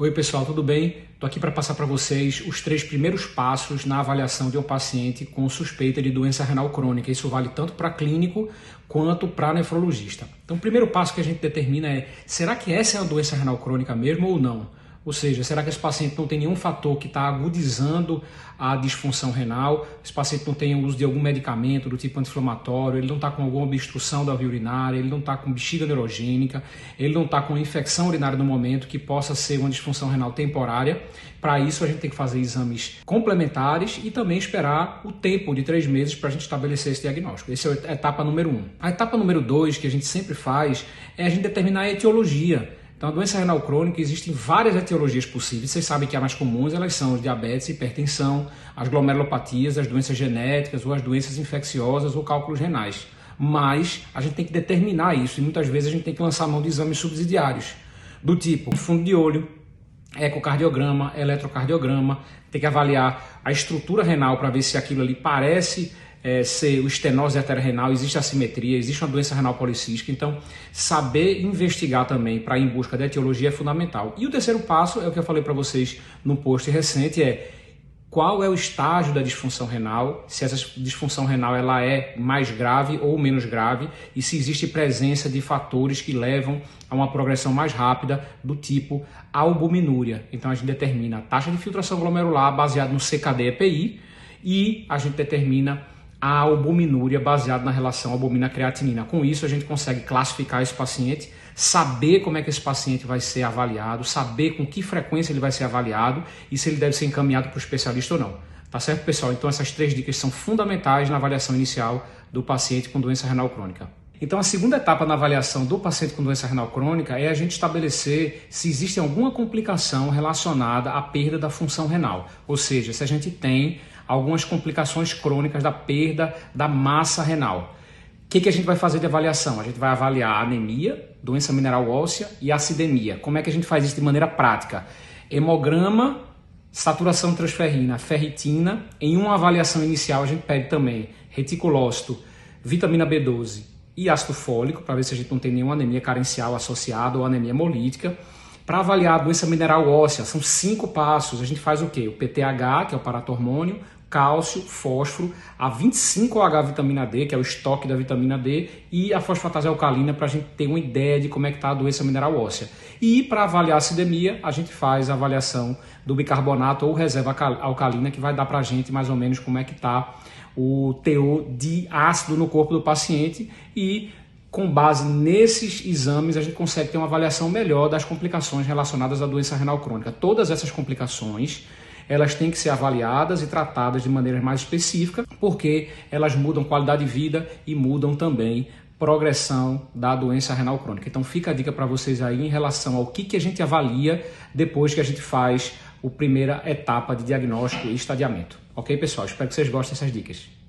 Oi, pessoal, tudo bem? Estou aqui para passar para vocês os três primeiros passos na avaliação de um paciente com suspeita de doença renal crônica. Isso vale tanto para clínico quanto para nefrologista. Então, o primeiro passo que a gente determina é: será que essa é uma doença renal crônica mesmo ou não? Ou seja, será que esse paciente não tem nenhum fator que está agudizando a disfunção renal? Esse paciente não tem o uso de algum medicamento do tipo anti-inflamatório, ele não está com alguma obstrução da via urinária, ele não está com bexiga neurogênica, ele não está com infecção urinária no momento que possa ser uma disfunção renal temporária. Para isso, a gente tem que fazer exames complementares e também esperar o tempo de três meses para a gente estabelecer esse diagnóstico. Essa é a etapa número um. A etapa número dois, que a gente sempre faz, é a gente determinar a etiologia. Então, a doença renal crônica existem várias etiologias possíveis. Vocês sabem que as mais comuns elas são os diabetes, hipertensão, as glomerulopatias, as doenças genéticas ou as doenças infecciosas ou cálculos renais. Mas a gente tem que determinar isso e muitas vezes a gente tem que lançar mão de exames subsidiários, do tipo fundo de olho, ecocardiograma, eletrocardiograma, tem que avaliar a estrutura renal para ver se aquilo ali parece é, ser o estenose arterial existe assimetria, existe uma doença renal policística, então saber investigar também para ir em busca da etiologia é fundamental. E o terceiro passo é o que eu falei para vocês no post recente, é qual é o estágio da disfunção renal, se essa disfunção renal ela é mais grave ou menos grave e se existe presença de fatores que levam a uma progressão mais rápida do tipo albuminúria. Então a gente determina a taxa de filtração glomerular baseada no CKD-EPI e a gente determina a albuminúria baseado na relação albumina-creatinina. Com isso, a gente consegue classificar esse paciente, saber como é que esse paciente vai ser avaliado, saber com que frequência ele vai ser avaliado e se ele deve ser encaminhado para o especialista ou não. Tá certo, pessoal? Então, essas três dicas são fundamentais na avaliação inicial do paciente com doença renal crônica. Então, a segunda etapa na avaliação do paciente com doença renal crônica é a gente estabelecer se existe alguma complicação relacionada à perda da função renal. Ou seja, se a gente tem algumas complicações crônicas da perda da massa renal. O que, que a gente vai fazer de avaliação? A gente vai avaliar a anemia, doença mineral óssea e acidemia. Como é que a gente faz isso de maneira prática? Hemograma, saturação transferrina, ferritina. Em uma avaliação inicial, a gente pede também reticulócito, vitamina B12 e ácido fólico, para ver se a gente não tem nenhuma anemia carencial associada ou anemia hemolítica. Para avaliar a doença mineral óssea, são cinco passos. A gente faz o quê? O PTH, que é o paratormônio, cálcio, fósforo, a 25OH vitamina D, que é o estoque da vitamina D, e a fosfatase alcalina para a gente ter uma ideia de como é que está a doença mineral óssea. E para avaliar a acidemia, a gente faz a avaliação do bicarbonato ou reserva alcalina, que vai dar para a gente mais ou menos como é que está o teor de ácido no corpo do paciente e com base nesses exames, a gente consegue ter uma avaliação melhor das complicações relacionadas à doença renal crônica. Todas essas complicações elas têm que ser avaliadas e tratadas de maneira mais específica, porque elas mudam qualidade de vida e mudam também progressão da doença renal crônica. Então fica a dica para vocês aí em relação ao que, que a gente avalia depois que a gente faz a primeira etapa de diagnóstico e estadiamento. Ok, pessoal? Espero que vocês gostem dessas dicas.